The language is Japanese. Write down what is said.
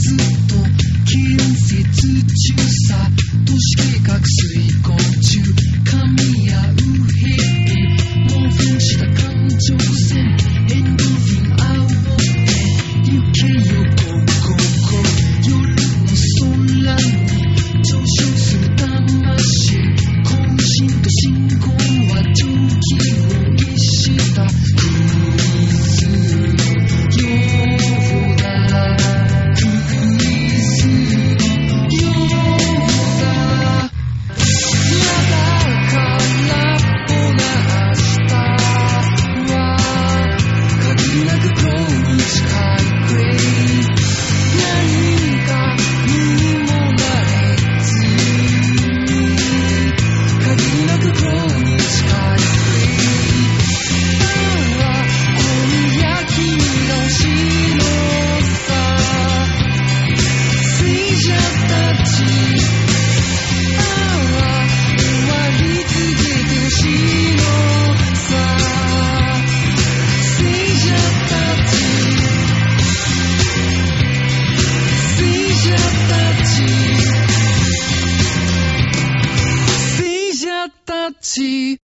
ずっと近接中さ都市計画遂行。Nazi